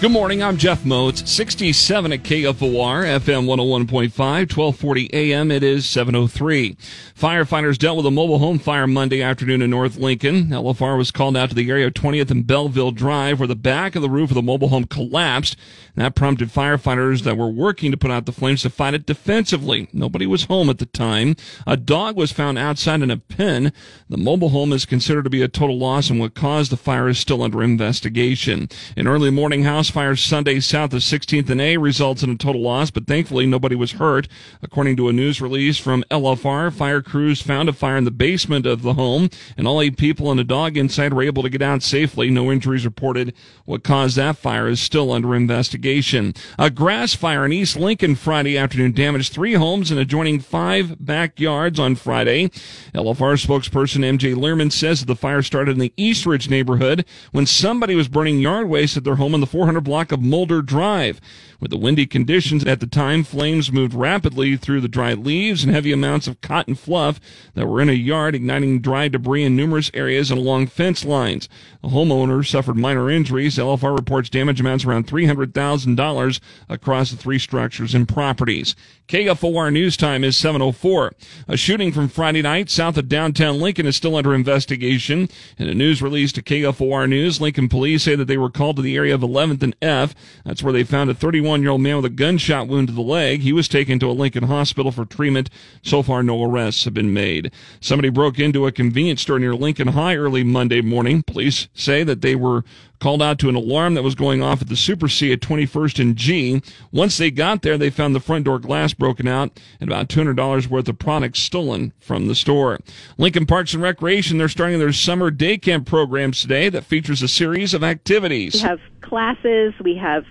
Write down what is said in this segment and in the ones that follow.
Good morning. I'm Jeff Motz. 67 at KFOR, FM 101.5, 1240 AM. It is 703. Firefighters dealt with a mobile home fire Monday afternoon in North Lincoln. LFR was called out to the area of 20th and Belleville Drive where the back of the roof of the mobile home collapsed. That prompted firefighters that were working to put out the flames to fight it defensively. Nobody was home at the time. A dog was found outside in a pen. The mobile home is considered to be a total loss and what caused the fire is still under investigation. An early morning house fire Sunday south of 16th and A results in a total loss, but thankfully nobody was hurt. According to a news release from LFR, fire crews found a fire in the basement of the home and all eight people and a dog inside were able to get out safely. No injuries reported. What caused that fire is still under investigation. A grass fire in East Lincoln Friday afternoon damaged three homes and adjoining five backyards on Friday. LFR spokesperson MJ Learman says the fire started in the East Ridge neighborhood when somebody was burning yard waste at their home in the 400 block of Mulder Drive. With the windy conditions at the time, flames moved rapidly through the dry leaves and heavy amounts of cotton fluff that were in a yard, igniting dry debris in numerous areas and along fence lines. The homeowner suffered minor injuries. LFR reports damage amounts around $300,000 across the three structures and properties. KFOR news time is 704. A shooting from Friday night south of downtown Lincoln is still under investigation. In a news release to KFOR News, Lincoln police say that they were called to the area of 11th F. That's where they found a 31 year old man with a gunshot wound to the leg. He was taken to a Lincoln hospital for treatment. So far, no arrests have been made. Somebody broke into a convenience store near Lincoln High early Monday morning. Police say that they were called out to an alarm that was going off at the Super C at 21st and G. Once they got there, they found the front door glass broken out and about $200 worth of products stolen from the store. Lincoln Parks and Recreation, they're starting their summer day camp programs today that features a series of activities. We have classes, we have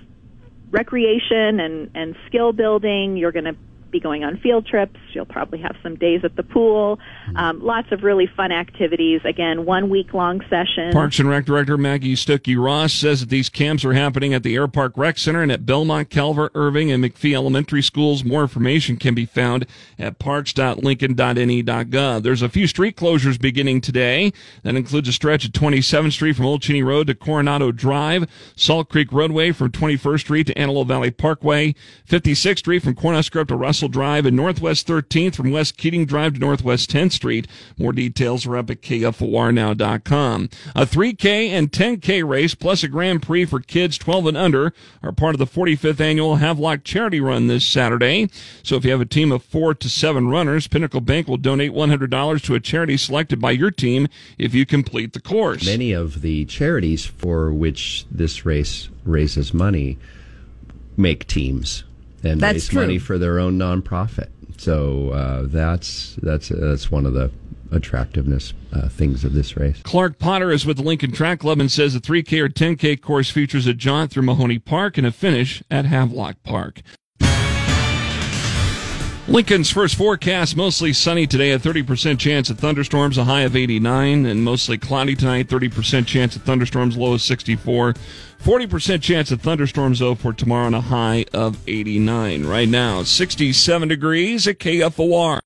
recreation and, and skill building. You're going to be going on field trips. You'll probably have some days at the pool. Um, lots of really fun activities. Again, one week long session. Parks and Rec Director Maggie Stuckey Ross says that these camps are happening at the Air Park Rec Center and at Belmont, Calvert, Irving, and McPhee Elementary Schools. More information can be found at parks.lincoln.ne.gov. There's a few street closures beginning today. That includes a stretch at 27th Street from Old Cheney Road to Coronado Drive, Salt Creek Roadway from 21st Street to Antelope Valley Parkway, 56th Street from Cornhusker to Russell Drive, and Northwest 13th from West Keating Drive to Northwest 10th Street. More details are up at KFORnow.com. A 3K and 10K race plus a Grand Prix for kids 12 and under are part of the 45th annual Havelock Charity Run this Saturday. So if you have a team of four to seven runners, Pinnacle Bank will donate $100 to a charity selected by your team if you complete the course. Many of the charities for which this race raises money make teams and That's raise true. money for their own nonprofit. So uh, that's that's that's one of the attractiveness uh, things of this race. Clark Potter is with the Lincoln Track Club and says the 3K or 10K course features a jaunt through Mahoney Park and a finish at Havelock Park. Lincoln's first forecast mostly sunny today, a 30% chance of thunderstorms, a high of 89, and mostly cloudy tonight, 30% chance of thunderstorms, low of 64. 40% chance of thunderstorms, though, for tomorrow, and a high of 89. Right now, 67 degrees at KFOR.